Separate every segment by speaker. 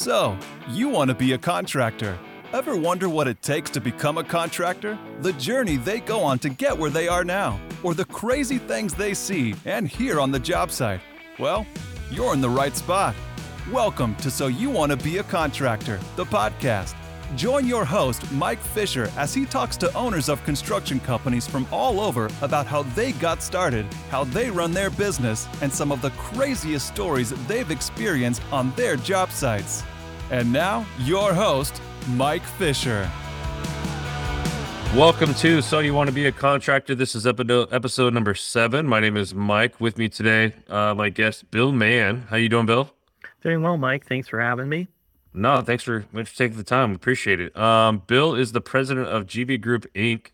Speaker 1: So, you want to be a contractor. Ever wonder what it takes to become a contractor? The journey they go on to get where they are now, or the crazy things they see and hear on the job site? Well, you're in the right spot. Welcome to So You Want to Be a Contractor, the podcast. Join your host, Mike Fisher, as he talks to owners of construction companies from all over about how they got started, how they run their business, and some of the craziest stories they've experienced on their job sites. And now, your host, Mike Fisher.
Speaker 2: Welcome to So You Want to Be a Contractor. This is episode number seven. My name is Mike. With me today, uh, my guest, Bill Mann. How you doing, Bill?
Speaker 3: Doing well, Mike. Thanks for having me.
Speaker 2: No, thanks for, thanks for taking the time. Appreciate it. Um, Bill is the president of GB Group Inc.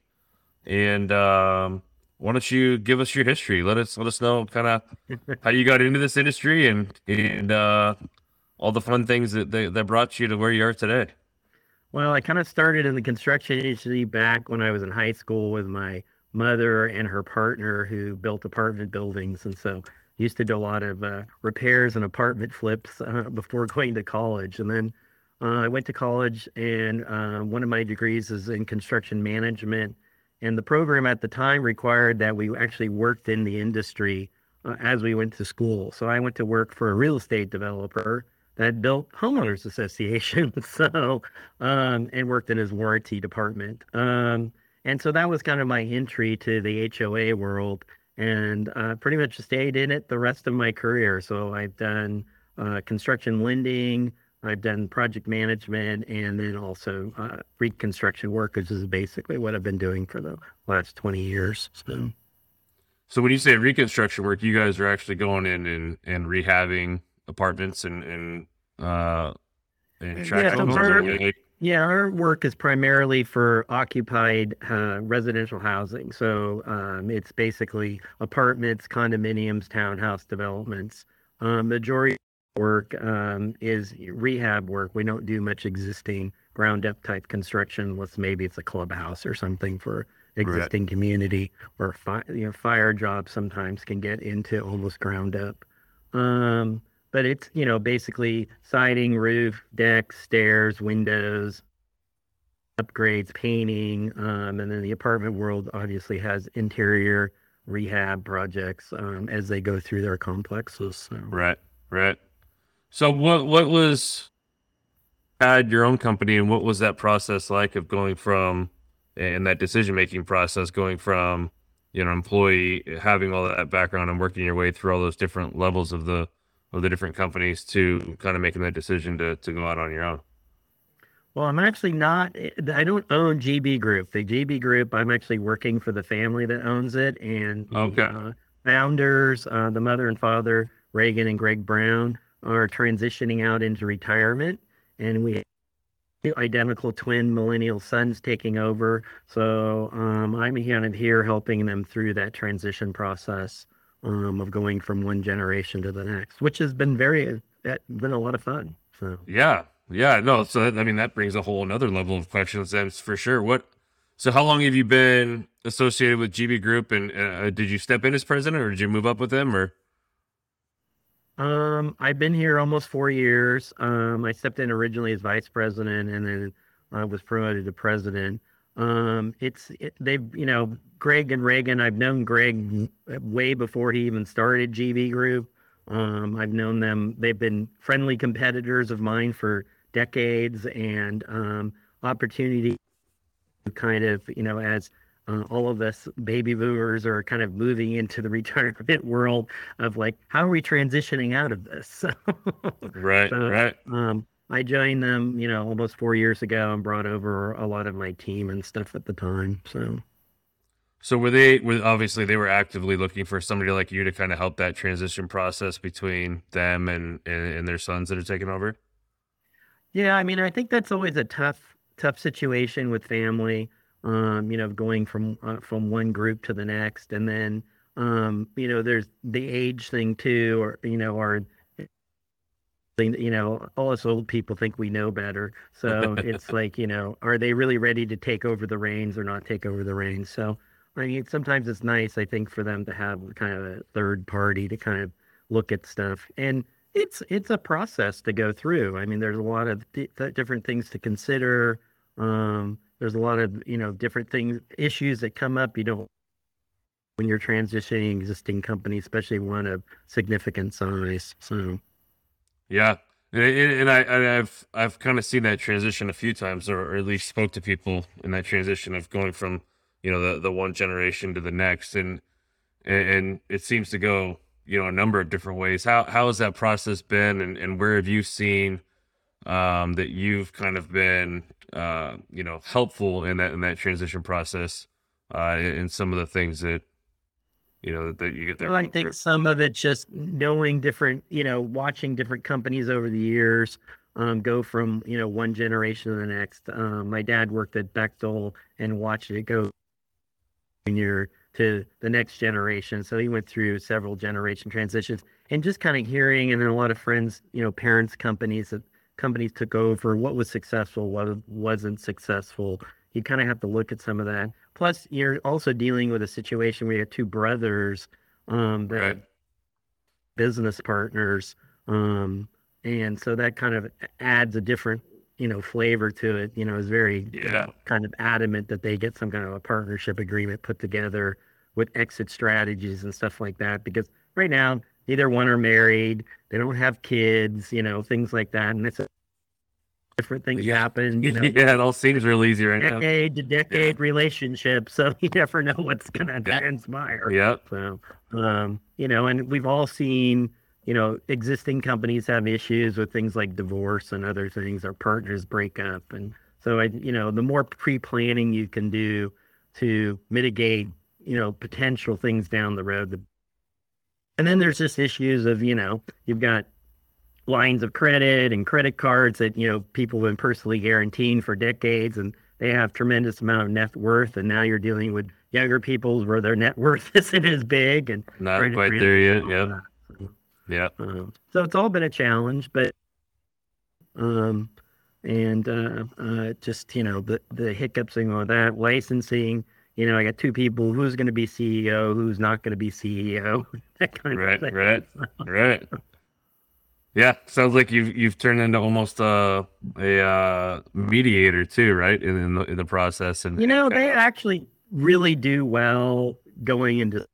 Speaker 2: And um, why don't you give us your history? Let us let us know kind of how you got into this industry and and uh, all the fun things that, that that brought you to where you are today.
Speaker 3: Well, I kind of started in the construction industry back when I was in high school with my mother and her partner who built apartment buildings, and so used to do a lot of uh, repairs and apartment flips uh, before going to college. And then uh, I went to college, and uh, one of my degrees is in construction management. And the program at the time required that we actually worked in the industry uh, as we went to school. So I went to work for a real estate developer that built homeowners associations. so um, and worked in his warranty department. Um, and so that was kind of my entry to the HOA world and uh, pretty much stayed in it the rest of my career. So I've done uh, construction lending, I've done project management, and then also uh, reconstruction work, which is basically what I've been doing for the last 20 years. So,
Speaker 2: so when you say reconstruction work, you guys are actually going in and, and rehabbing apartments and, and, uh, and
Speaker 3: yeah, so yeah, our work is primarily for occupied uh, residential housing. So um, it's basically apartments, condominiums, townhouse developments. Um, majority work um, is rehab work. We don't do much existing ground up type construction unless maybe it's a clubhouse or something for existing right. community or fi- you know fire jobs sometimes can get into almost ground up. Um, but it's you know basically siding, roof, deck, stairs, windows, upgrades, painting, um, and then the apartment world obviously has interior rehab projects um, as they go through their complexes. So.
Speaker 2: Right, right. So what what was had your own company and what was that process like of going from and that decision making process going from you know employee having all that background and working your way through all those different levels of the of the different companies to kind of making that decision to, to go out on your own?
Speaker 3: Well, I'm actually not, I don't own GB Group. The GB Group, I'm actually working for the family that owns it. And
Speaker 2: okay.
Speaker 3: uh, founders, uh, the mother and father, Reagan and Greg Brown, are transitioning out into retirement. And we identical twin millennial sons taking over. So um, I'm kind of here helping them through that transition process um, of going from one generation to the next, which has been very that been a lot of fun. So
Speaker 2: yeah, yeah, no. So I mean, that brings a whole another level of questions. That's for sure. What? So how long have you been associated with GB Group, and uh, did you step in as president, or did you move up with them, or?
Speaker 3: Um, I've been here almost four years. Um, I stepped in originally as vice president, and then I was promoted to president. Um, it's it, they've you know Greg and Reagan. I've known Greg way before he even started GB Group. Um, I've known them. They've been friendly competitors of mine for decades, and um, opportunity kind of you know as uh, all of us baby boomers are kind of moving into the retirement world of like how are we transitioning out of this
Speaker 2: right so, right
Speaker 3: um, I joined them, you know, almost four years ago and brought over a lot of my team and stuff at the time. So,
Speaker 2: so were they? Were obviously they were actively looking for somebody like you to kind of help that transition process between them and and, and their sons that are taking over.
Speaker 3: Yeah, I mean, I think that's always a tough tough situation with family. Um, you know, going from uh, from one group to the next, and then um, you know, there's the age thing too, or you know, or you know, all us old people think we know better. So it's like, you know, are they really ready to take over the reins or not take over the reins? So, I mean, sometimes it's nice, I think, for them to have kind of a third party to kind of look at stuff. And it's it's a process to go through. I mean, there's a lot of di- different things to consider. Um, there's a lot of you know different things, issues that come up. You don't when you're transitioning existing company, especially one of significant size. So
Speaker 2: Yeah, and, I and I've I've kind of seen that transition a few times, or, at least spoke to people in that transition of going from you know the the one generation to the next, and and, it seems to go you know a number of different ways. How how has that process been, and and where have you seen um, that you've kind of been uh, you know helpful in that in that transition process, uh, in some of the things that you know that, you get there.
Speaker 3: Well, I think some of it just knowing different, you know, watching different companies over the years um, go from, you know, one generation to the next. Um, my dad worked at Bechtel and watched it go junior to the next generation. So he went through several generation transitions and just kind of hearing, and then a lot of friends, you know, parents' companies that companies took over, what was successful, what wasn't successful. You kind of have to look at some of that. Plus, you're also dealing with a situation where you have two brothers um, that
Speaker 2: Right.
Speaker 3: business partners, um, and so that kind of adds a different, you know, flavor to it. You know, is very
Speaker 2: Yeah.
Speaker 3: kind of adamant that they get some kind of a partnership agreement put together with exit strategies and stuff like that. Because right now, neither one are married, they don't have kids, you know, things like that, and it's a different things
Speaker 2: Yeah.
Speaker 3: happen. You know,
Speaker 2: yeah, it all seems real easy right now.
Speaker 3: decade to decade relationship, so you never know what's gonna
Speaker 2: Yeah.
Speaker 3: transpire.
Speaker 2: Yep.
Speaker 3: So, um, you know, and we've all seen, you know, existing companies have issues with things like divorce and other things, or partners break up, and so I, you know, the more pre-planning you can do to mitigate, you know, potential things down the road, the and then there's just issues of, you know, you've got lines of credit and credit cards that, you know, people have been personally guaranteeing for decades and they have tremendous amount of net worth. And now you're dealing with younger people where their net worth isn't as big. And
Speaker 2: Not quite there yet. Yep. Yep.
Speaker 3: um, so it's all been a challenge, but um, and uh, uh, just you know the the hiccups and all that licensing. You know, I got two people. Who's going to be CEO? Who's not going to be CEO? that kind
Speaker 2: Right.
Speaker 3: of thing.
Speaker 2: Right. Right. Yeah. Sounds like you've you've turned into almost a a uh, mediator too, right? In, in the in the process. And
Speaker 3: You know, they actually really do well going into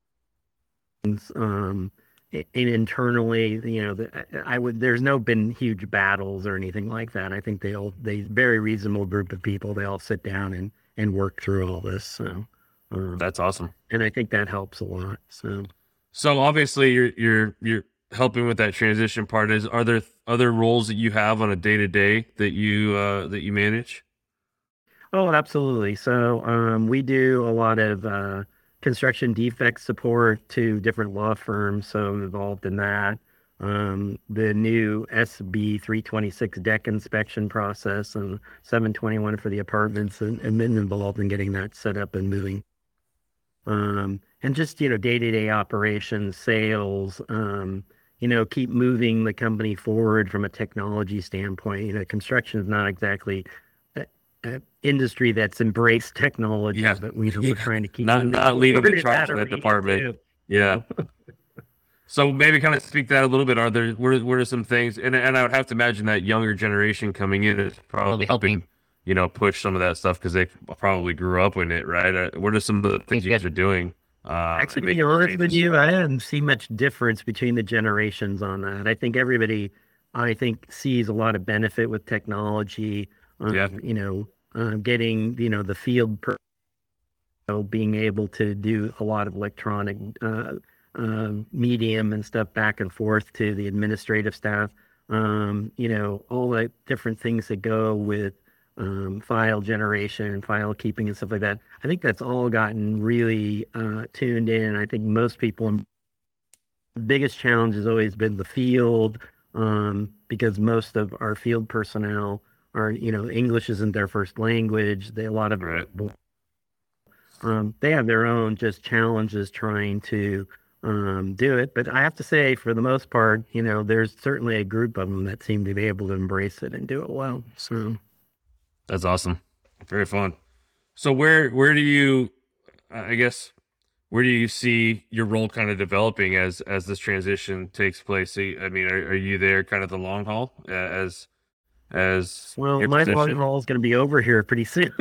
Speaker 3: um, and internally. You know, the, I would. There's no been huge battles or anything like that. I think they all they very reasonable group of people. They all sit down and and work through all this. So, um,
Speaker 2: that's awesome.
Speaker 3: and I think that helps a lot. So.
Speaker 2: So obviously you're you're you're helping with that transition part. Is are there other roles that you have on a day to day that you uh, that you manage?
Speaker 3: Oh, absolutely. So um, we do a lot of uh, construction defect support to different law firms. So I'm involved in that. Um, the new SB 326 deck inspection process and 721 for the apartments, and, and been involved in getting that set up and moving. Um, and just you know day to day operations, sales. Um, you know, keep moving the company forward from a technology standpoint. You know, construction is not exactly an industry that's embraced technology,
Speaker 2: Yeah.
Speaker 3: but we,
Speaker 2: Yeah.
Speaker 3: we're trying to keep
Speaker 2: Not- not leading the charge in that department.
Speaker 3: too.
Speaker 2: Yeah. So maybe kind of speak that a little bit. Are there what are, what are some things? And and I would have to imagine that younger generation coming in is probably helping, you know, push some of that stuff because they probably grew up in it, right? Uh, What are some of the things you guys are doing? Uh,
Speaker 3: Actually, to be honest with you, I didn't see much difference between the generations on that. I think everybody, I think, sees a lot of benefit with technology. Um,
Speaker 2: Yeah.
Speaker 3: You know, uh, getting you know the field per, you know, being able to do a lot of electronic uh, um, medium and stuff back and forth to the administrative staff. Um, you know, all the different things that go with um, file generation and file keeping and stuff like that. I think that's all gotten really uh, tuned in. I think most people, the biggest challenge has always been the field um, because most of our field personnel are, you know, English isn't their first language. They a lot of
Speaker 2: Right.
Speaker 3: um, they have their own just challenges trying to um, do it. But I have to say, for the most part, you know, there's certainly a group of them that seem to be able to embrace it and do it well. So.
Speaker 2: That's awesome. Very fun. So where where do you I guess where do you see your role kind of developing as as this transition takes place? I mean, are, are you there kind of the long haul uh, as as
Speaker 3: well? My long haul is going to be over here pretty soon.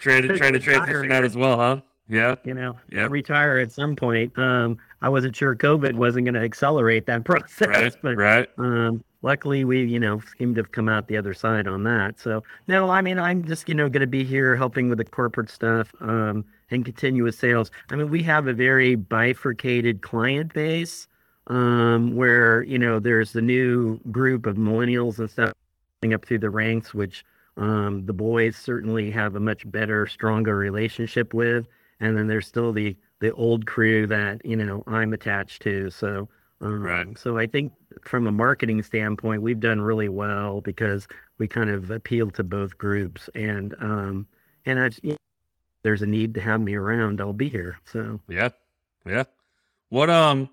Speaker 2: trying to trying to transition out as well, huh? Yeah.
Speaker 3: You know, yeah. retire at some point. Um, I wasn't sure COVID wasn't going to accelerate that process,
Speaker 2: right,
Speaker 3: but
Speaker 2: right.
Speaker 3: Um, luckily we, you know, seem to have come out the other side on that. So no, I mean, I'm just, you know, going to be here helping with the corporate stuff, um, and continuous sales. I mean, we have a very bifurcated client base, um, where, you know, there's the new group of millennials and stuff coming up through the ranks, which, um, the boys certainly have a much better, stronger relationship with and then there's still the the old crew that you know I'm attached to. So um, right. So I think from a marketing standpoint, we've done really well because we kind of appeal to both groups, and um, and I, you know, there's a need to have me around. I'll be here. So
Speaker 2: yeah, yeah. What um,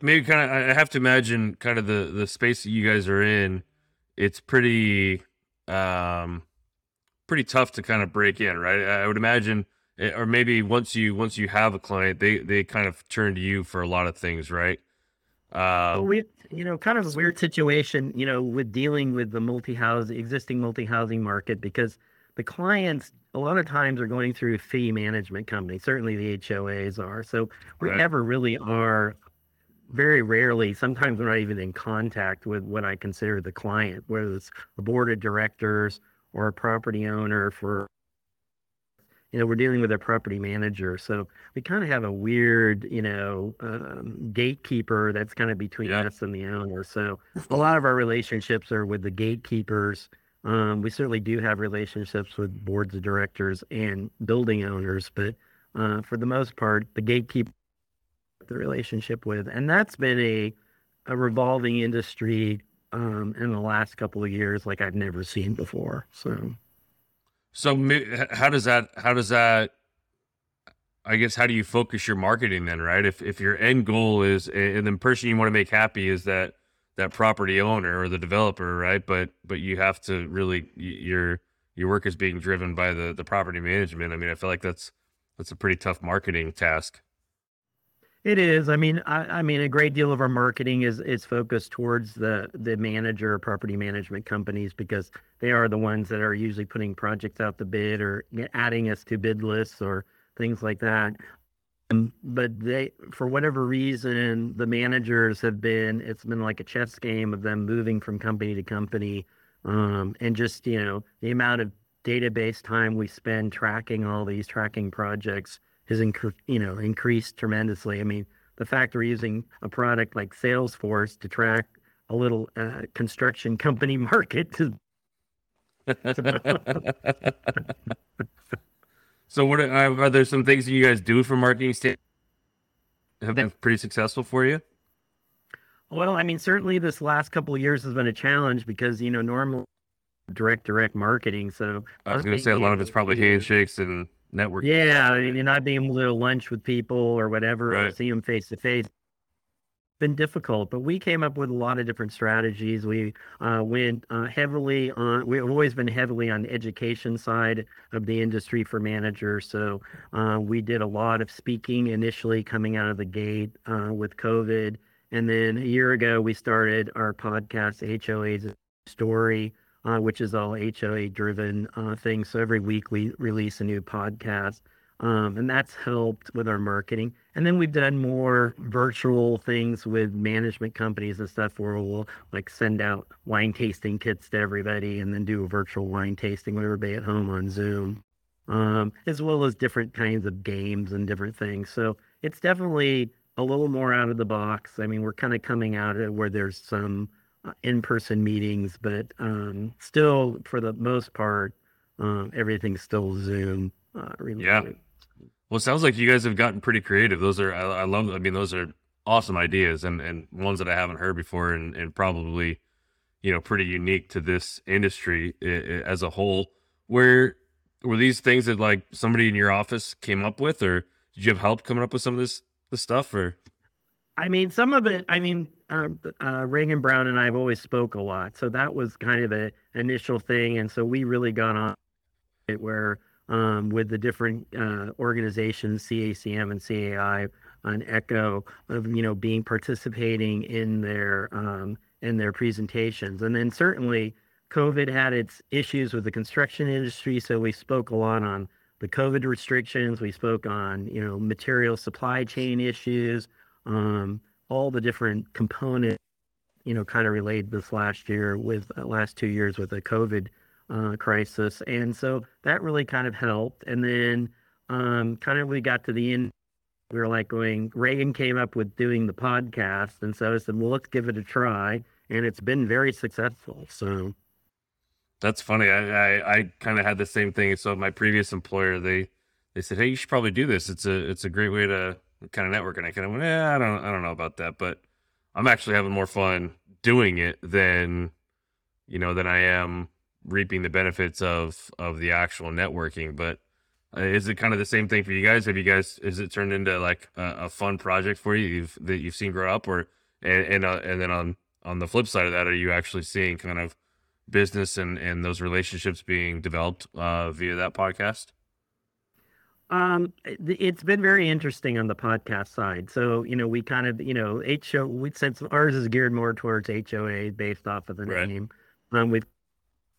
Speaker 2: maybe kind of I have to imagine kind of the the space that you guys are in. It's pretty um, pretty tough to kind of break in, right? I would imagine Eh, or maybe once you once you have a client, they they kind of turn to you for a lot of things, right?
Speaker 3: Uh, well, we you know kind of a weird situation, you know, with dealing with the multi house existing multi housing market because the clients a lot of times are going through fee management companies. Certainly the HOAs are. So we right. never really are. Very rarely, sometimes we're not even in contact with what I consider the client, whether it's a board of directors or a property owner for you know, we're dealing with a property manager. So we kind of have a weird, you know, um, gatekeeper that's kind of between yeah. us and the owner. So a lot of our relationships are with the gatekeepers. Um, we certainly do have relationships with boards of directors and building owners, but uh, for the most part, the gatekeeper the relationship with, and that's been a a revolving industry um, in the last couple of years like I've never seen before. So.
Speaker 2: So how does that how does that I guess how do you focus your marketing then, right? If if your end goal is and the person you want to make happy is that that property owner or the developer, right? But but you have to really your your work is being driven by the the property management. I mean, I feel like that's that's a pretty tough marketing task.
Speaker 3: It is. I mean, I, I, mean, a great deal of our marketing is is focused towards the the manager property management companies because they are the ones that are usually putting projects out the bid or adding us to bid lists or things like that. Um, but they, for whatever reason, the managers have been. It's been like a chess game of them moving from company to company, um, and just you know the amount of database time we spend tracking all these tracking projects has inc- you know increased tremendously. I mean, the fact we're using a product like Salesforce to track a little uh, construction company market.
Speaker 2: so, what are, are, there some things that you guys do for marketing st- have been pretty successful for you?
Speaker 3: Well, I mean, certainly this last couple of years has been a challenge because you know normally direct direct marketing. So
Speaker 2: I was going to say a lot of it's probably handshakes and network.
Speaker 3: Yeah, you're not being able to lunch with people or whatever, right. or see them face to face. Been difficult, but we came up with a lot of different strategies. We uh, went uh, heavily on. We've always been heavily on the education side of the industry for managers. So uh, we did a lot of speaking initially coming out of the gate uh, with COVID, and then a year ago we started our podcast, HOA's Story uh, which is all HOA driven uh, thing. So every week we release a new podcast. Um, and that's helped with our marketing. And then we've done more virtual things with management companies and stuff where we'll like send out wine tasting kits to everybody and then do a virtual wine tasting with everybody at home on Zoom, um, as well as different kinds of games and different things. So it's definitely a little more out of the box. I mean, we're kind of coming out of where there's some in-person meetings, but um, still, for the most part, um, everything's still Zoom. Uh,
Speaker 2: yeah. Well, it sounds like you guys have gotten pretty creative. Those are, I, I, love. I mean, those are awesome ideas and and ones that I haven't heard before, and and probably, you know, pretty unique to this industry as a whole. Where were these things that like somebody in your office came up with, or did you have help coming up with some of this this stuff, or?
Speaker 3: I mean, some of it. I mean, uh, uh, Reagan Brown and I have always spoke a lot, so that was kind of the initial thing, and so we really got on it where um, with the different uh, organizations, CACM and CAI, on ECHO, of you know being participating in their um, in their presentations, and then certainly COVID had its issues with the construction industry, so we spoke a lot on the COVID restrictions. We spoke on you know material supply chain issues, um, all the different components, you know, kind of related this last year with uh, last two years with the COVID uh, crisis, and so that really kind of helped. And then um, kind of we got to the end. We were like going. Reagan came up with doing the podcast, and so I said, "Well, let's give it a try," and it's been very successful. So
Speaker 2: that's funny. I I, I kind of had the same thing. So my previous employer, they they said, "Hey, you should probably do this. It's a it's a great way to kind of network." And I kind of "Yeah, I don't I don't know about that, but I'm actually having more fun doing it than you know than I am reaping the benefits of of the actual networking." But uh, is it kind of the same thing for you guys? Have you guys is it turned into like a, a fun project for you you've, that you've seen grow up, or and and, uh, and then on on the flip side of that, are you actually seeing kind of business and and those relationships being developed uh, via that podcast?
Speaker 3: Um, it's been very interesting on the podcast side. So, you know, we kind of, you know, HO, we since ours is geared more towards HOA based off of the right. name, um, with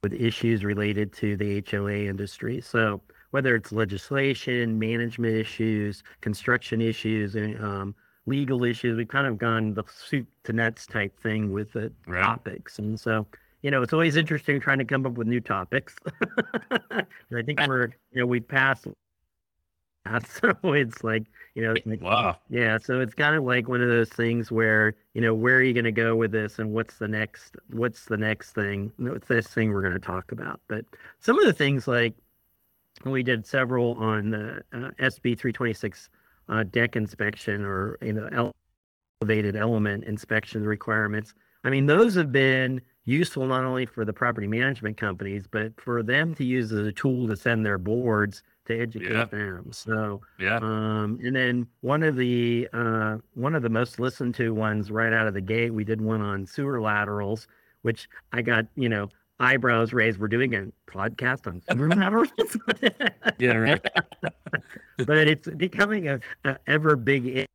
Speaker 3: with issues related to the HOA industry. So, whether it's legislation, management issues, construction issues, and um, legal issues, we've kind of gone the soup to nuts type thing with the right. topics. And so, you know, it's always interesting trying to come up with new topics. I think we're, you know, we passed. So it's like, you know, like,
Speaker 2: wow.
Speaker 3: Yeah. So it's kind of like one of those things where, you know, where are you going to go with this and what's the next, what's the next thing? What's this thing we're going to talk about? But some of the things like we did several on the uh, SB 326 uh, deck inspection or, you know, elevated element inspection requirements. I mean, those have been useful not only for the property management companies, but for them to use as a tool to send their boards to educate yeah. them. So
Speaker 2: yeah.
Speaker 3: Um, and then one of the uh, one of the most listened to ones right out of the gate, we did one on sewer laterals, which I got you know eyebrows raised. We're doing a podcast on sewer laterals.
Speaker 2: yeah, right.
Speaker 3: but it's becoming a, a ever big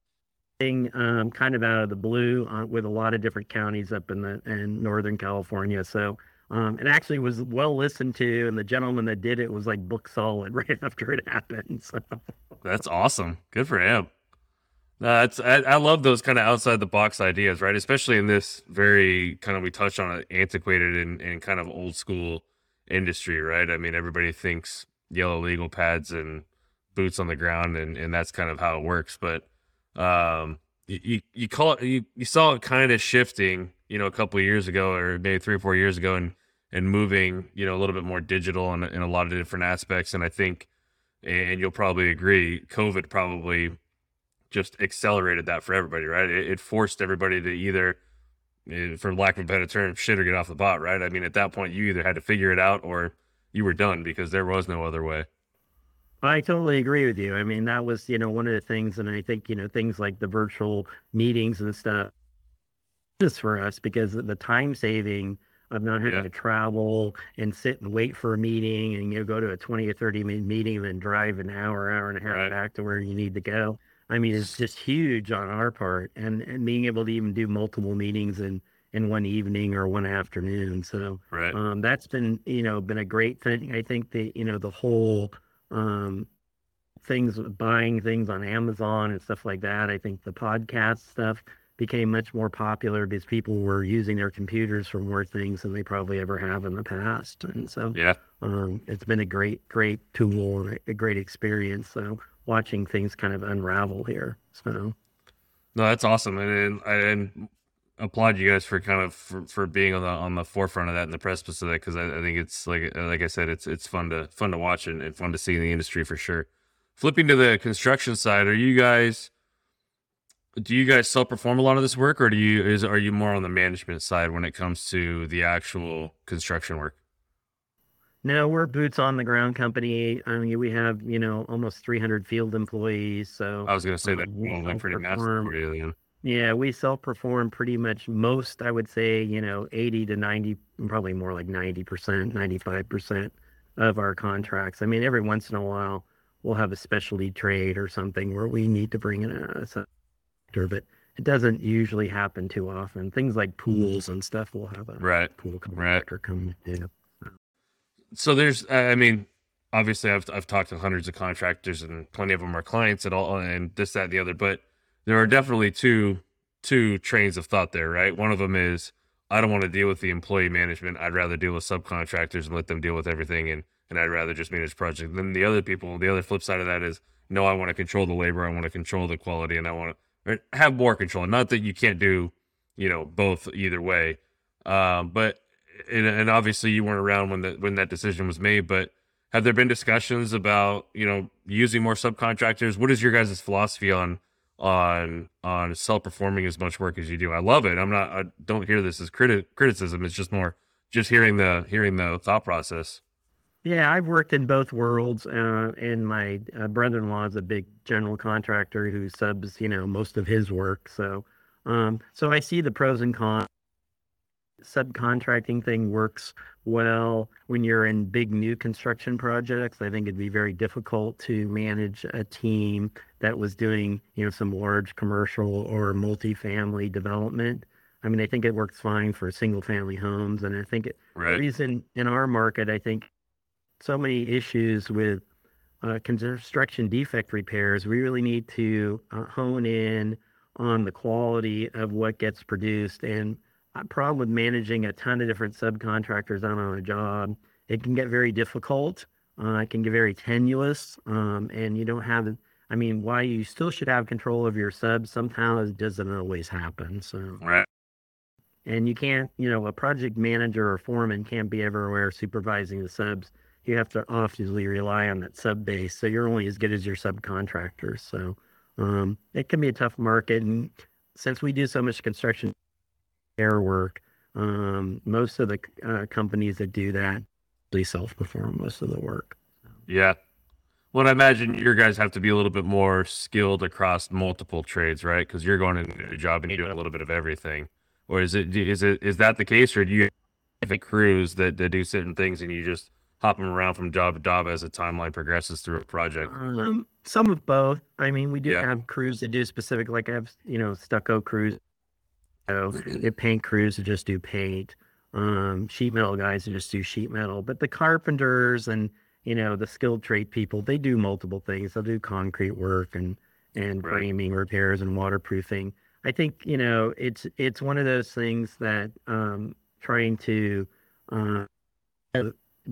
Speaker 3: thing, um, kind of out of the blue uh, with a lot of different counties up in the in Northern California. So um, it actually was well listened to, and the gentleman that did it was like book solid right after it happened. So
Speaker 2: that's awesome. Good for him. That's I, I love those kind of outside the box ideas, right? Especially in this very kind of we touched on it, antiquated and, and kind of old school industry, right? I mean, everybody thinks yellow legal pads and boots on the ground, and and that's kind of how it works, but um, you you call it you, you saw it kind of shifting, you know, a couple of years ago or maybe three or four years ago, and and moving, you know, a little bit more digital in, in a lot of different aspects. And I think, and you'll probably agree, COVID probably just accelerated that for everybody, right? It, it forced everybody to either, eh, for lack of a better term, shit or get off the pot, right? I mean, at that point, you either had to figure it out or you were done because there was no other way.
Speaker 3: I totally agree with you. I mean, that was, you know, one of the things, and I think, you know, things like the virtual meetings and stuff, just for us because the time saving of not having yeah. to travel and sit and wait for a meeting and you know, go to a 20 or 30 minute meeting and then drive an hour, hour and a half right. back to where you need to go. I mean, it's just huge on our part and, and being able to even do multiple meetings in, in one evening or one afternoon. So
Speaker 2: right.
Speaker 3: um, that's been, you know, been a great thing. I think the, you know, the whole, um, things, buying things on Amazon and stuff like that. I think the podcast stuff became much more popular because people were using their computers for more things than they probably ever have in the past. And so,
Speaker 2: yeah,
Speaker 3: um, it's been a great, great tool, and a great experience. So watching things kind of unravel here. So, no,
Speaker 2: that's awesome, and and applaud you guys for kind of for, for being on the on the forefront of that and the precipice of that because I, I, think it's like like I said it's it's fun to fun to watch and, and fun to see in the industry for sure. Flipping to the construction side, are you guys do you guys self perform a lot of this work or do you is are you more on the management side when it comes to the actual construction work?
Speaker 3: No, we're boots on the ground company. I mean, we have you know almost 300 field employees. So
Speaker 2: I was going to say that um, massive for you. Then.
Speaker 3: Yeah, we self-perform pretty much most, I would say, you know, 80 to 90, probably more like 90%, 95% of our contracts. I mean, every once in a while, we'll have a specialty trade or something where we need to bring in a, subcontractor, but it doesn't usually happen too often. Things like mm. pools and stuff, we'll have a
Speaker 2: Right.
Speaker 3: pool contractor come in.
Speaker 2: So there's, I I mean, obviously I've I've talked to hundreds of contractors and plenty of them are clients and all and this that and the other, but there are definitely two two trains of thought there, right? One of them is I don't want to deal with the employee management. I'd rather deal with subcontractors and let them deal with everything and and I'd rather just manage project. Then the other people, the other flip side of that is no, I want to control the labor, I want to control the quality and I want to have more control. Not that you can't do, you know, both either way. Um, but and, and obviously you weren't around when that when that decision was made, but have there been discussions about you know using more subcontractors? What is your guys' philosophy on on on self performing as much work as you do? I love it. I'm not. I don't hear this as criti- criticism. It's just more just hearing the hearing the thought process.
Speaker 3: Yeah, I've worked in both worlds, uh, and my uh, brother-in-law is a big general contractor who subs, you know, most of his work. So, um, so I see the pros and cons. Subcontracting thing works well when you're in big new construction projects. I think it'd be very difficult to manage a team that was doing, you know, some large commercial or multifamily development. I mean, I think it works fine for single-family homes, and I think it, the
Speaker 2: Right.
Speaker 3: reason in our market, I think so many issues with uh, construction defect repairs. We really need to uh, hone in on the quality of what gets produced. And problem with managing a ton of different subcontractors out on a job, it can get very difficult. Uh, it can get very tenuous, um, and you don't have. I mean, why you still should have control of your subs somehow it doesn't always happen. So
Speaker 2: Right.
Speaker 3: and you can't, you know, a project manager or foreman can't be everywhere supervising the subs. You have to obviously rely on that sub base. So you're only as good as your subcontractors. So um, it can be a tough market. And since we do so much construction air work, um, most of the uh, companies that do that they self perform most of the work.
Speaker 2: Yeah. Well, I imagine your guys have to be a little bit more skilled across multiple trades, right? Because you're going into a job and you're doing a little bit of everything. Or is it is it is that the case, or do you have crews that, that do certain things and you just hop them around from job to job as the timeline progresses through a project?
Speaker 3: Um, some of both. I mean, we do
Speaker 2: Yeah.
Speaker 3: have crews that do specific, like I have, you know, stucco crews. So paint crews that just do paint. Um, sheet metal guys that just do sheet metal. But the carpenters and you know the skilled trade people, they do multiple things. They'll do concrete work and and
Speaker 2: Right.
Speaker 3: framing repairs and waterproofing. I think you know it's it's one of those things that um, trying to uh,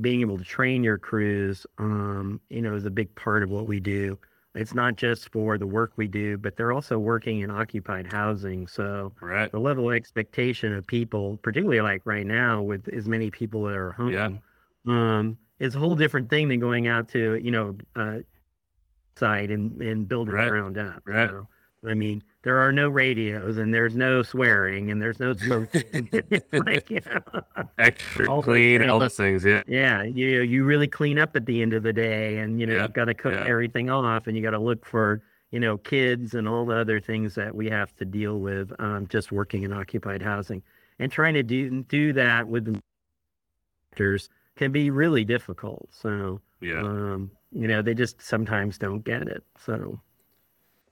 Speaker 3: being able to train your crews, um, you know, is a big part of what we do. It's not just for the work we do, but they're also working in occupied housing. So
Speaker 2: Right.
Speaker 3: the level of expectation of people, particularly like right now with as many people that are home,
Speaker 2: Yeah.
Speaker 3: um, is a whole different thing than going out to, you know, uh, site and, and building
Speaker 2: Right.
Speaker 3: ground up.
Speaker 2: Right.
Speaker 3: So, I mean, there are no radios and there's no swearing and there's no smoking. Like, you know,
Speaker 2: Extra
Speaker 3: All
Speaker 2: clean,
Speaker 3: things.
Speaker 2: all those things. Yeah.
Speaker 3: yeah, you you really clean up at the end of the day, and you know
Speaker 2: Yeah,
Speaker 3: you've got to cook
Speaker 2: yeah.
Speaker 3: everything off, and you got to look for you know kids and all the other things that we have to deal with um, just working in occupied housing, and trying to do do that with the actors can be really difficult. So
Speaker 2: Yeah.
Speaker 3: um, you know they just sometimes don't get it. So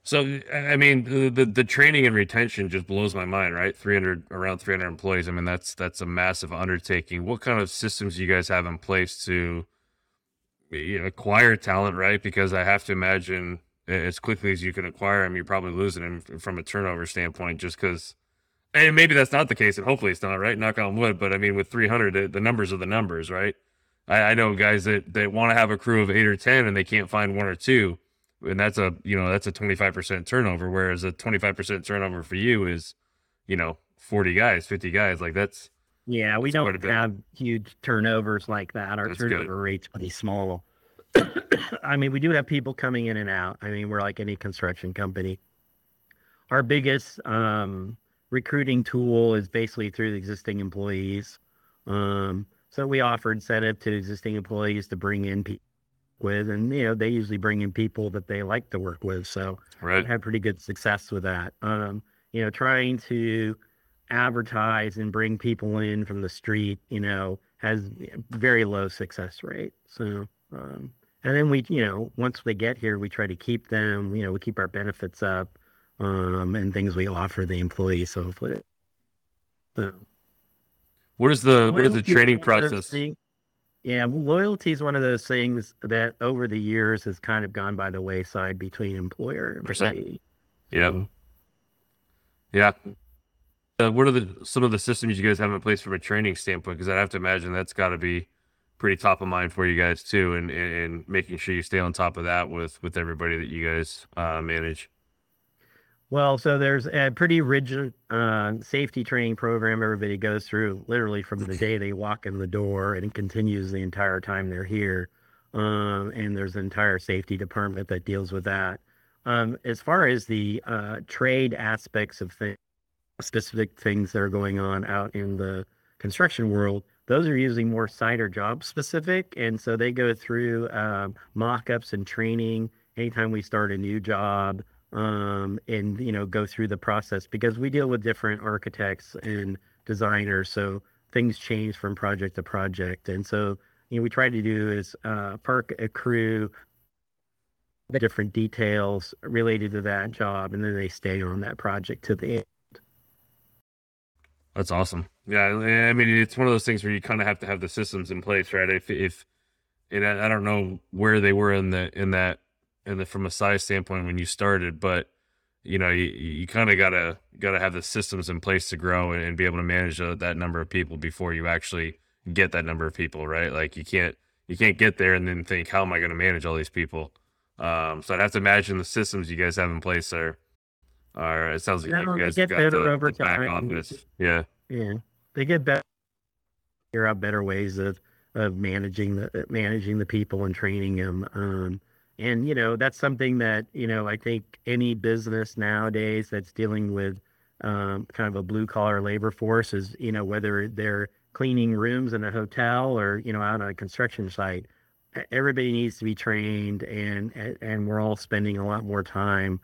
Speaker 2: So I mean, the, the training and retention just blows my mind, right? Three hundred around three hundred employees. I mean, that's that's a massive undertaking. What kind of systems do you guys have in place to acquire talent, right? Because I have to imagine as quickly as you can acquire them, you're probably losing them from a turnover standpoint, just because. And maybe that's not the case, and hopefully it's not, right? Knock on wood. But I mean, with 300, the, the numbers are the numbers, right? I, I know guys that, that want to have a crew of eight or 10 and they can't find one or two and that's a you know that's a 25% turnover whereas a 25% turnover for you is you know 40 guys 50 guys like that's
Speaker 3: yeah, we
Speaker 2: That's
Speaker 3: don't have huge turnovers like that. Our
Speaker 2: That's good.
Speaker 3: turnover rate's are pretty small. I mean, we do have people coming in and out. I mean, we're like any construction company. Our biggest um, recruiting tool is basically through the existing employees. Um, so we offer incentive to existing employees to bring in people with, and you know, they usually bring in people that they like to work with. So
Speaker 2: right
Speaker 3: had pretty good success with that. Um, you know, trying to advertise and bring people in from the street, you know, has very low success rate. So, um, and then we, you know, once they get here, we try to keep them, you know, we keep our benefits up, um, and things we offer the employees. So hopefully, so
Speaker 2: What is the what is the training
Speaker 3: is one of those
Speaker 2: process?
Speaker 3: thing- Yeah, loyalty is one of those things that over the years has kind of gone by the wayside between employer and
Speaker 2: Percent.
Speaker 3: employee.
Speaker 2: Yep.
Speaker 3: So,
Speaker 2: Yeah. Uh, what are the some of the systems you guys have in place from a training standpoint? Because I have to imagine that's got to be pretty top of mind for you guys too, and, and and making sure you stay on top of that with with everybody that you guys uh, manage.
Speaker 3: Well, so there's a pretty rigid uh, safety training program everybody goes through, literally from the day they walk in the door, and it continues the entire time they're here. Um, and there's an entire safety department that deals with that. Um, as far as the uh, trade aspects of things, specific things that are going on out in the construction world, those are usually more site or job specific, and so they go through um, mock-ups and training anytime we start a new job um, and you know go through the process because we deal with different architects and designers, so things change from project to project, and so you know we try to do is uh, park a crew the different details related to that job, and then they stay on that project to the end.
Speaker 2: That's awesome. Yeah, I mean, it's one of those things where you kind of have to have the systems in place, right? If if and I don't know where they were in the in that the from a size standpoint when you started, but you know, you, you kind of gotta gotta have the systems in place to grow and, and be able to manage uh, that number of people before you actually get that number of people, right? Like you can't you can't get there and then think, how am I going to manage all these people? Um, so I'd have to imagine the systems you guys have in place are are. It sounds like you guys
Speaker 3: get better
Speaker 2: the,
Speaker 3: over
Speaker 2: the back
Speaker 3: time.
Speaker 2: office. Yeah.
Speaker 3: Yeah, they get better, figure out better ways of of managing the managing the people and training them. Um, and you know that's something that you know I think any business nowadays that's dealing with um, kind of a blue collar labor force is you know whether they're cleaning rooms in a hotel or you know out on a construction site, everybody needs to be trained and and we're all spending a lot more time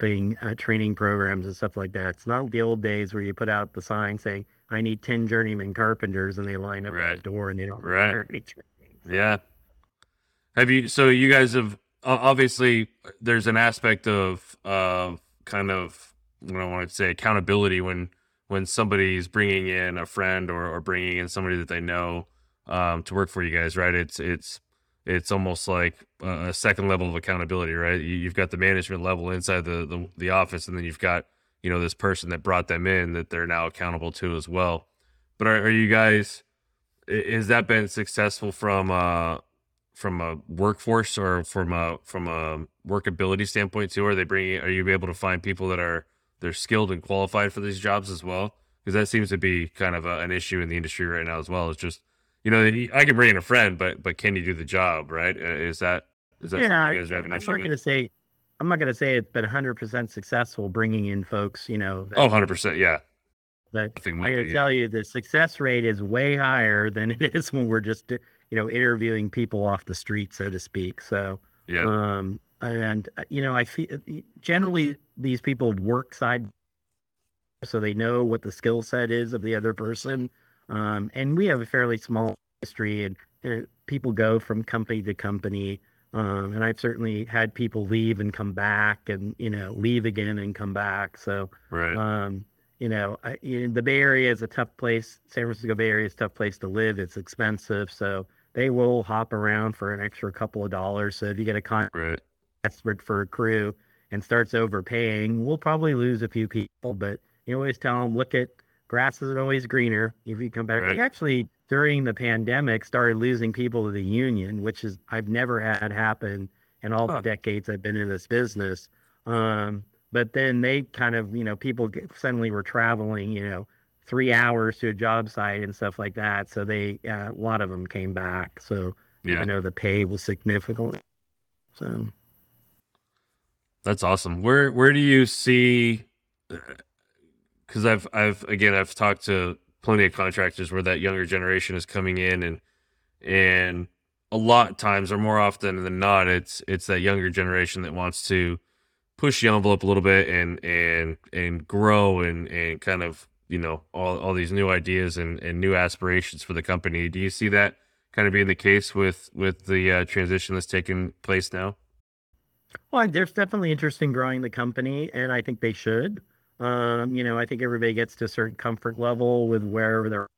Speaker 3: developing uh, training programs and stuff like that. It's not the old days where you put out the sign saying, I need 10 journeyman carpenters and they line up at the door and they don't
Speaker 2: Right. Yeah. Have you? So you guys have obviously there's an aspect of uh, kind of what I want to say accountability when when somebody's bringing in a friend or, or bringing in somebody that they know um, to work for you guys, right? It's it's it's almost like a second level of accountability, right? You, you've got the management level inside the, the the office, and then you've got you know this person that brought them in that they're now accountable to as well. But are, are you guys? Has that been successful from uh from a workforce or from a from a workability standpoint too? Are they bringing? Are you able to find people that are they're skilled and qualified for these jobs as well? Because that seems to be kind of a, an issue in the industry right now as well. It's just you know I can bring in a friend, but but can you do the job? Right? Uh, Is that is that
Speaker 3: Yeah,
Speaker 2: you guys are having
Speaker 3: I'm not going to say, I'm not going to say it's been 100% successful bringing in folks, you know, that,
Speaker 2: Oh, 100 percent. Yeah,
Speaker 3: that
Speaker 2: I
Speaker 3: I got to tell you, the success rate is way higher than it is when we're just, you know, interviewing people off the street, so to speak. So,
Speaker 2: yeah,
Speaker 3: um, and uh, you know, I feel generally these people work side, so they know what the skill set is of the other person. Um, and we have a fairly small industry, and uh, people go from company to company. Um, and I've certainly had people leave and come back, and you know, leave again and come back. So,
Speaker 2: right.
Speaker 3: um, you know, I, you know, the Bay Area is a tough place. San Francisco Bay Area is a tough place to live. It's expensive, so they will hop around for an extra couple of dollars. So if you get a contract
Speaker 2: right.
Speaker 3: desperate for a crew and starts overpaying, we'll probably lose a few people. But you always tell them, look at grass isn't always greener. If you come back,
Speaker 2: Right.
Speaker 3: we actually during the pandemic started losing people to the union, which is I've never had happen in all
Speaker 2: Huh.
Speaker 3: the decades I've been in this business. Um, but then they kind of, you know, people suddenly were traveling, you know, three hours to a job site and stuff like that. So they, uh, a lot of them came back. So
Speaker 2: Yeah,
Speaker 3: I know the pay was significant. So.
Speaker 2: That's awesome. Where where do you see? Because I've I've again I've talked to plenty of contractors where that younger generation is coming in and and a lot of times or more often than not it's it's that younger generation that wants to push the envelope a little bit and and and grow and and kind of you know all all these new ideas and and new aspirations for the company. Do you see that kind of being the case with with the uh, transition that's taking place now?
Speaker 3: Well, there's definitely interest in growing the company, and I think they should. Um, you know, I think everybody gets to a certain comfort level with wherever they're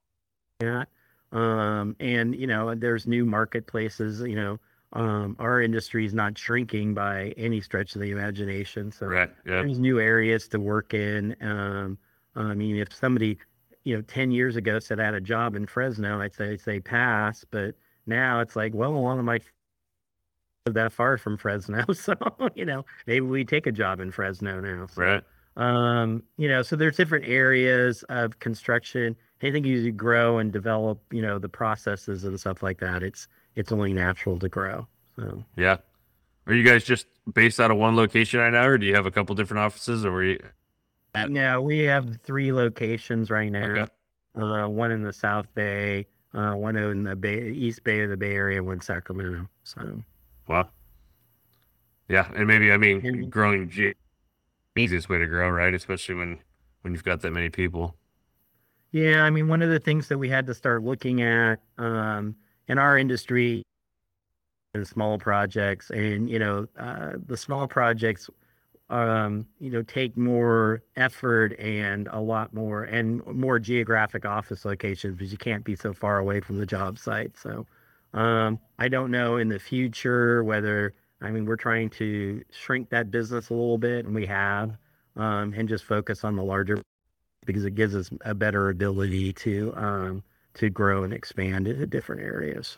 Speaker 3: at. Um, and you know, there's new marketplaces. You know, um, our industry is not shrinking by any stretch of the imagination. So
Speaker 2: Right. Yeah.
Speaker 3: there's new areas to work in. I mean, if somebody, you know, 10 years ago said I had a job in Fresno, I'd say, say pass. But now it's like, well, along of my that far from Fresno. So, you know, maybe we take a job in Fresno now. So,
Speaker 2: Right.
Speaker 3: um, you know, so there's different areas of construction. Anything you grow and develop, you know, the processes and stuff like that, it's it's only natural to grow. So
Speaker 2: Yeah. Are you guys just based out of one location right now, or do you have a couple different offices, or were you?
Speaker 3: now we have three locations right now.
Speaker 2: Okay.
Speaker 3: Uh, one in the South Bay, uh, one in the Bay, East Bay of the Bay Area, one in Sacramento. So
Speaker 2: Wow. Yeah, and maybe I mean
Speaker 3: Mhm.
Speaker 2: growing G- easiest way to grow, right? Especially when when you've got that many people.
Speaker 3: Yeah, I mean, one of the things that we had to start looking at um, in our industry and small projects, and you know, uh, the small projects, um, you know, take more effort and a lot more and more geographic office locations because you can't be so far away from the job site. So, um, I don't know in the future whether I mean we're trying to shrink that business a little bit, and we have, um, and just focus on the larger because it gives us a better ability to um, to grow and expand into different areas.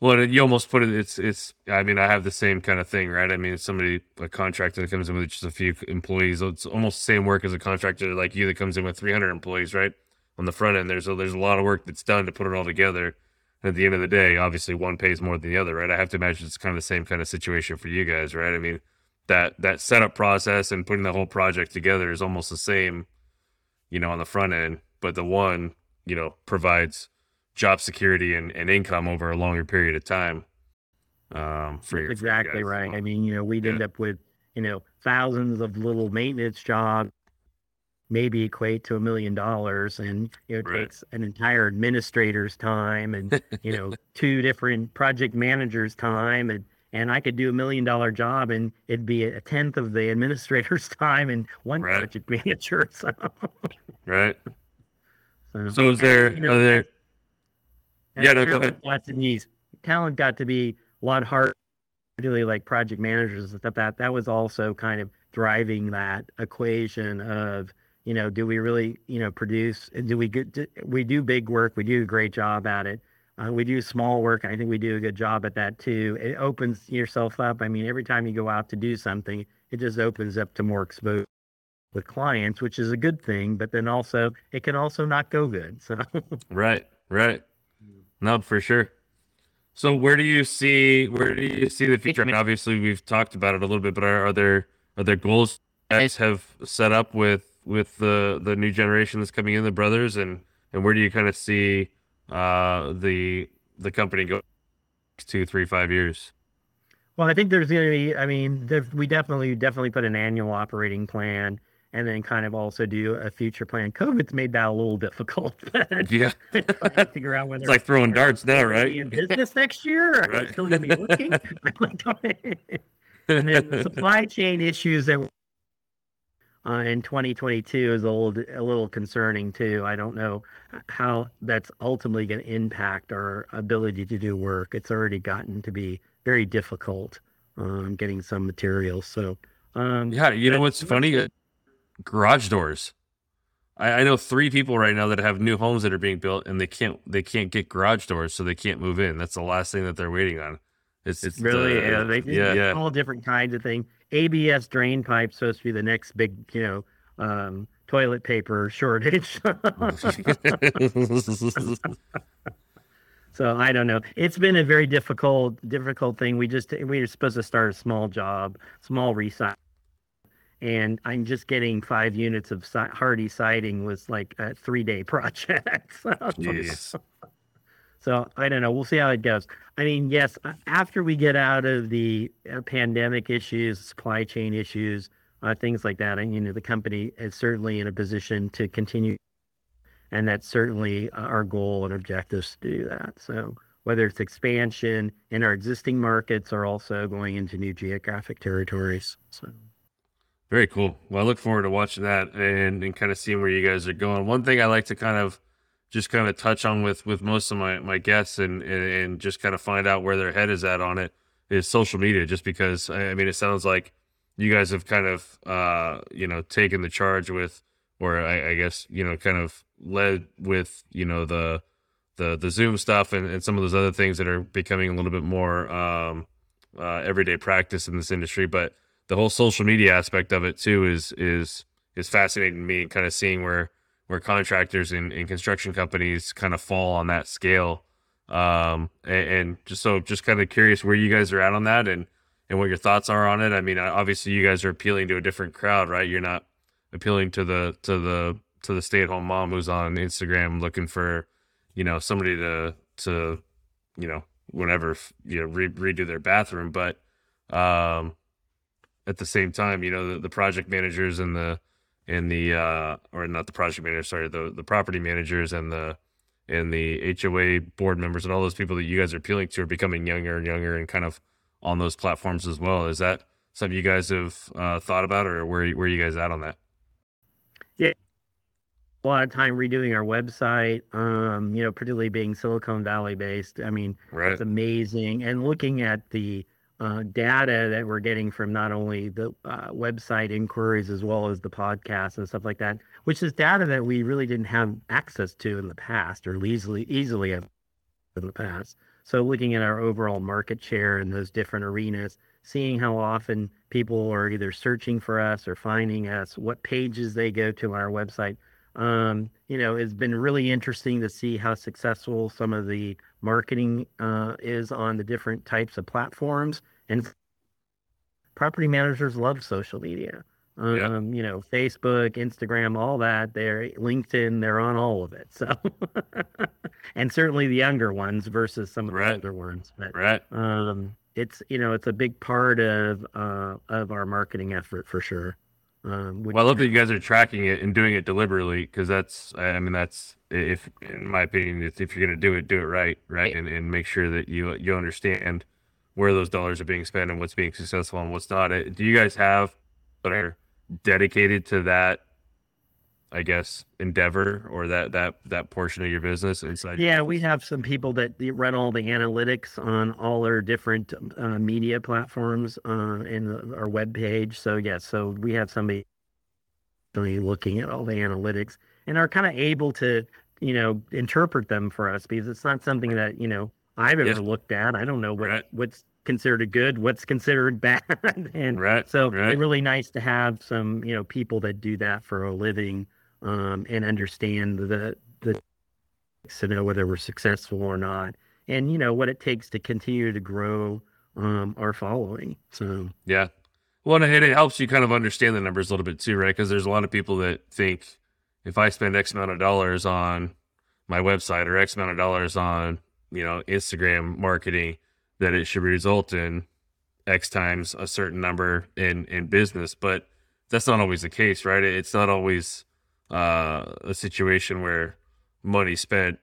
Speaker 2: Well, you almost put it. It's it's. I mean, I have the same kind of thing, right? I mean, somebody a contractor that comes in with just a few employees. It's almost the same work as a contractor like you that comes in with 300 employees, right? On the front end, there's a, there's a lot of work that's done to put it all together. And at the end of the day, obviously, one pays more than the other, right? I have to imagine it's kind of the same kind of situation for you guys, right? I mean, that that setup process and putting the whole project together is almost the same, you know, on the front end. But the one, you know, provides job security and, and income over a longer period of time. Um, for your,
Speaker 3: that's
Speaker 2: for
Speaker 3: exactly right. I mean, you know, we'd
Speaker 2: Yeah.
Speaker 3: end up with you know thousands of little maintenance jobs, maybe equate to a million dollars, and you know, it
Speaker 2: Right.
Speaker 3: takes an entire administrator's time and you know two different project managers' time and. And I could do a million dollar job and it'd be a tenth of the administrator's time and one
Speaker 2: Right.
Speaker 3: project manager. So,
Speaker 2: right.
Speaker 3: so.
Speaker 2: So is there
Speaker 3: You know,
Speaker 2: are there
Speaker 3: And
Speaker 2: Yeah, no, go ahead.
Speaker 3: got to be talent got to be a lot harder, particularly like project managers and stuff. That that was also kind of driving that equation of you know do we really you know produce? Do we get do, we do big work. We do a great job at it. Uh, we do small work. I think we do a good job at that too. It opens yourself up. I mean every time you go out to do something it just opens up to more exposure with clients which is a good thing but then also it can also not go good so.
Speaker 2: Right, right. No, for sure. So where do you see where do you see the future? I mean, obviously we've talked about it a little bit, but are, are there are there goals guys have set up with with the the new generation that's coming in, the brothers, and and where do you kind of see uh the the company go two, three, five years?
Speaker 3: Well, I think there's going to be, I mean, we definitely, definitely put an annual operating plan and then kind of also do a future plan. COVID's made that a little difficult.
Speaker 2: Yeah,
Speaker 3: figure out whether
Speaker 2: it's like throwing darts now, right?
Speaker 3: in business next year or
Speaker 2: Right.
Speaker 3: still going to be looking. and then the supply chain issues that uh, in 2022 is a little, a little concerning too. I don't know how that's ultimately going to impact our ability to do work. It's already gotten to be very difficult um, getting some materials. So, um,
Speaker 2: Yeah, you know what's funny? Garage doors. I, I know three people right now that have new homes that are being built, and they can't they can't get garage doors, so they can't move in. That's the last thing that they're waiting on. It's, it's
Speaker 3: really,
Speaker 2: the-
Speaker 3: yeah, they,
Speaker 2: yeah, yeah.
Speaker 3: all different kinds of things. ABS drain pipe supposed to be the next big, you know, um, toilet paper shortage. So I don't know. It's been a very difficult, difficult thing. We just we were supposed to start a small job, small recycle, and I'm just getting five units of si- Hardie siding was like a three day project. so,
Speaker 2: Jeez.
Speaker 3: So I don't know. We'll see how it goes. I mean, yes, after we get out of the uh, pandemic issues, supply chain issues, uh, things like that, and you know, the company is certainly in a position to continue, and that's certainly uh, our goal and objectives to do that. So whether it's expansion in our existing markets or also going into new geographic territories. So.
Speaker 2: Very cool. Well, I look forward to watching that and, and kind of seeing where you guys are going. One thing I like to kind of just kind of touch on with with most of my my guests and, and, and just kind of find out where their head is at on it is social media. Just because I mean, it sounds like you guys have kind of uh, you know taken the charge with, or I, I guess you know kind of led with you know the the the Zoom stuff and, and some of those other things that are becoming a little bit more um, uh, everyday practice in this industry. But the whole social media aspect of it too is is is fascinating to me. Kind of seeing where where contractors and, and construction companies kind of fall on that scale. Um, and, and just so just kind of curious where you guys are at on that and, and what your thoughts are on it. I mean, obviously you guys are appealing to a different crowd, right? You're not appealing to the, to the, to the stay at home mom who's on Instagram looking for, you know, somebody to, to, you know, whenever you know, re- redo their bathroom. But, um, at the same time, you know, the, the project managers and the, and the uh, or not the project manager, sorry, the the property managers and the and the HOA board members and all those people that you guys are appealing to are becoming younger and younger and kind of on those platforms as well. Is that something you guys have uh, thought about, or where where are you guys at on that?
Speaker 3: Yeah, a lot of time redoing our website. Um, you know, particularly being Silicon Valley based. I mean, right. it's amazing, and looking at the uh, data that we're getting from not only the uh, website inquiries as well as the podcasts and stuff like that, which is data that we really didn't have access to in the past or easily easily in the past. So looking at our overall market share in those different arenas, seeing how often people are either searching for us or finding us, what pages they go to on our website. Um, you know, it's been really interesting to see how successful some of the marketing uh, is on the different types of platforms. And property managers love social media. Um, yeah. You know, Facebook, Instagram, all that. They're LinkedIn. They're on all of it. So, and certainly the younger ones versus some of the right. older ones.
Speaker 2: But, right.
Speaker 3: Um, it's you know it's a big part of uh, of our marketing effort for sure.
Speaker 2: Um, which, well, I love that you guys are tracking it and doing it deliberately because that's, I mean, that's if, in my opinion, if you're going to do it, do it right, right, and, and make sure that you you understand where those dollars are being spent and what's being successful and what's not. Uh, do you guys have that are dedicated to that? I guess endeavor or that that that portion of your business inside.
Speaker 3: Yeah, we have some people that run all the analytics on all our different uh, media platforms uh, in our web page. So yeah, so we have somebody looking at all the analytics and are kind of able to you know interpret them for us because it's not something that you know I've ever yeah. looked at. I don't know what right. what's considered a good, what's considered bad, and right. so right. it's really nice to have some you know people that do that for a living um, and understand the the to know whether we're successful or not, and you know what it takes to continue to grow um, our following. So
Speaker 2: yeah, well, and it helps you kind of understand the numbers a little bit too, right? Because there's a lot of people that think if I spend X amount of dollars on my website or X amount of dollars on you know Instagram marketing, that it should result in X times a certain number in in business, but that's not always the case, right? It's not always uh, a situation where money spent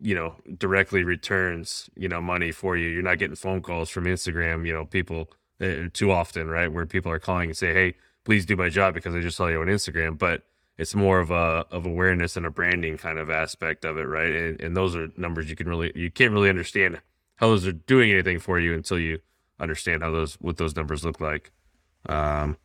Speaker 2: you know directly returns you know money for you. You're not getting phone calls from instagram you know people uh, too often right? Where people are calling and say hey please do my job because i just saw you on instagram. But it's more of a of awareness and a branding kind of aspect of it right? And, and those are numbers you can really you can't really understand how those are doing anything for you until you understand how those what those numbers look like. Um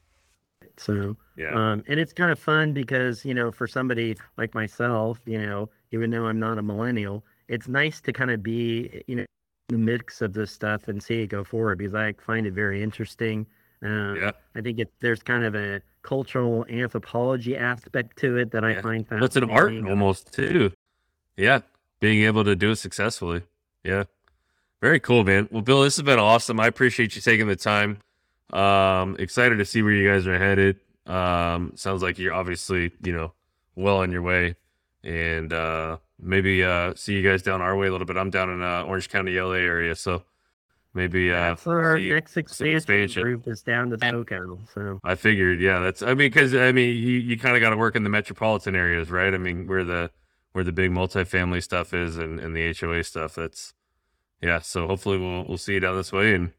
Speaker 3: so, yeah. Um, and it's kind of fun because, you know, for somebody like myself, you know, even though I'm not a millennial, it's nice to kind of be, you know, the mix of this stuff and see it go forward because I find it very interesting. Uh, yeah. I think it, there's kind of a cultural anthropology aspect to it that I find
Speaker 2: fascinating. It's an art almost too. Yeah. Being able to do it successfully. Yeah. Very cool, man. Well, Bill, this has been awesome. I appreciate you taking the time. Um, excited to see where you guys are headed. Um, sounds like you're obviously, you know, well on your way and uh, maybe uh, see you guys down our way a little bit. I'm down in uh, Orange County, LA area, so maybe uh,
Speaker 3: That's our
Speaker 2: see-
Speaker 3: next expansion,
Speaker 2: expansion.
Speaker 3: group is down to SoCal. So
Speaker 2: I figured, yeah, that's. I mean, because I mean, you, you kind of got to work in the metropolitan areas, right? I mean, where the where the big multifamily stuff is and, and the HOA stuff. That's yeah. So hopefully we'll we'll see you down this way, and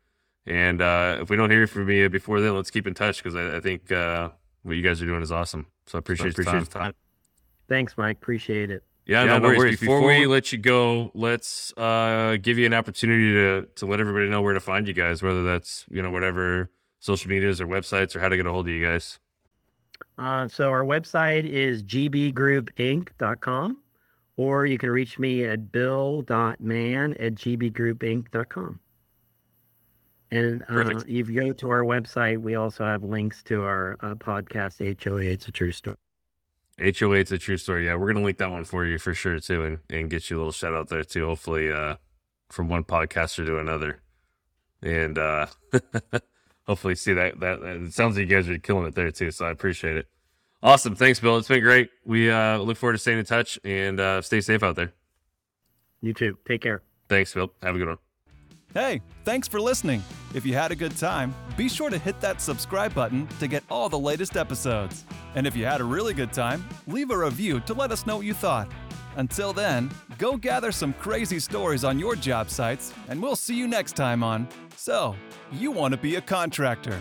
Speaker 2: and uh, if we don't hear from you before then, let's keep in touch because I, I think uh, what you guys are doing is awesome. So I appreciate,
Speaker 3: appreciate
Speaker 2: your
Speaker 3: the
Speaker 2: time.
Speaker 3: time. thanks, Mike. Appreciate it.
Speaker 2: Yeah,
Speaker 3: Yeah,
Speaker 2: no,
Speaker 3: no
Speaker 2: worries.
Speaker 3: worries.
Speaker 2: Before,
Speaker 3: Before
Speaker 2: we
Speaker 3: we-
Speaker 2: let you go, let's uh, give you an opportunity to to let everybody know where to find you guys, whether that's you know whatever social medias or websites or how to get a hold of you guys.
Speaker 3: Uh, so our website is gbgroupinc.com, or you can reach me at bill.man at gbgroupinc.com. And uh, if you go to our website, we also have links to our uh, podcast, HOA It's a True Story.
Speaker 2: HOA, it's a true story. Yeah, we're gonna link that one for you for sure too, and, and get you a little shout out there too. Hopefully, uh, from one podcaster to another, and uh, hopefully see that that. It sounds like you guys are killing it there too, so I appreciate it. Awesome, thanks, Bill. It's been great. We uh, look forward to staying in touch and uh, stay safe out there.
Speaker 3: You too. Take care.
Speaker 2: Thanks, Bill. Have a good one.
Speaker 1: Hey, thanks for listening. If you had a good time, be sure to hit that subscribe button to get all the latest episodes. And if you had a really good time, leave a review to let us know what you thought. Until then, go gather some crazy stories on your job sites, and we'll see you next time on So, You Want to Be a Contractor.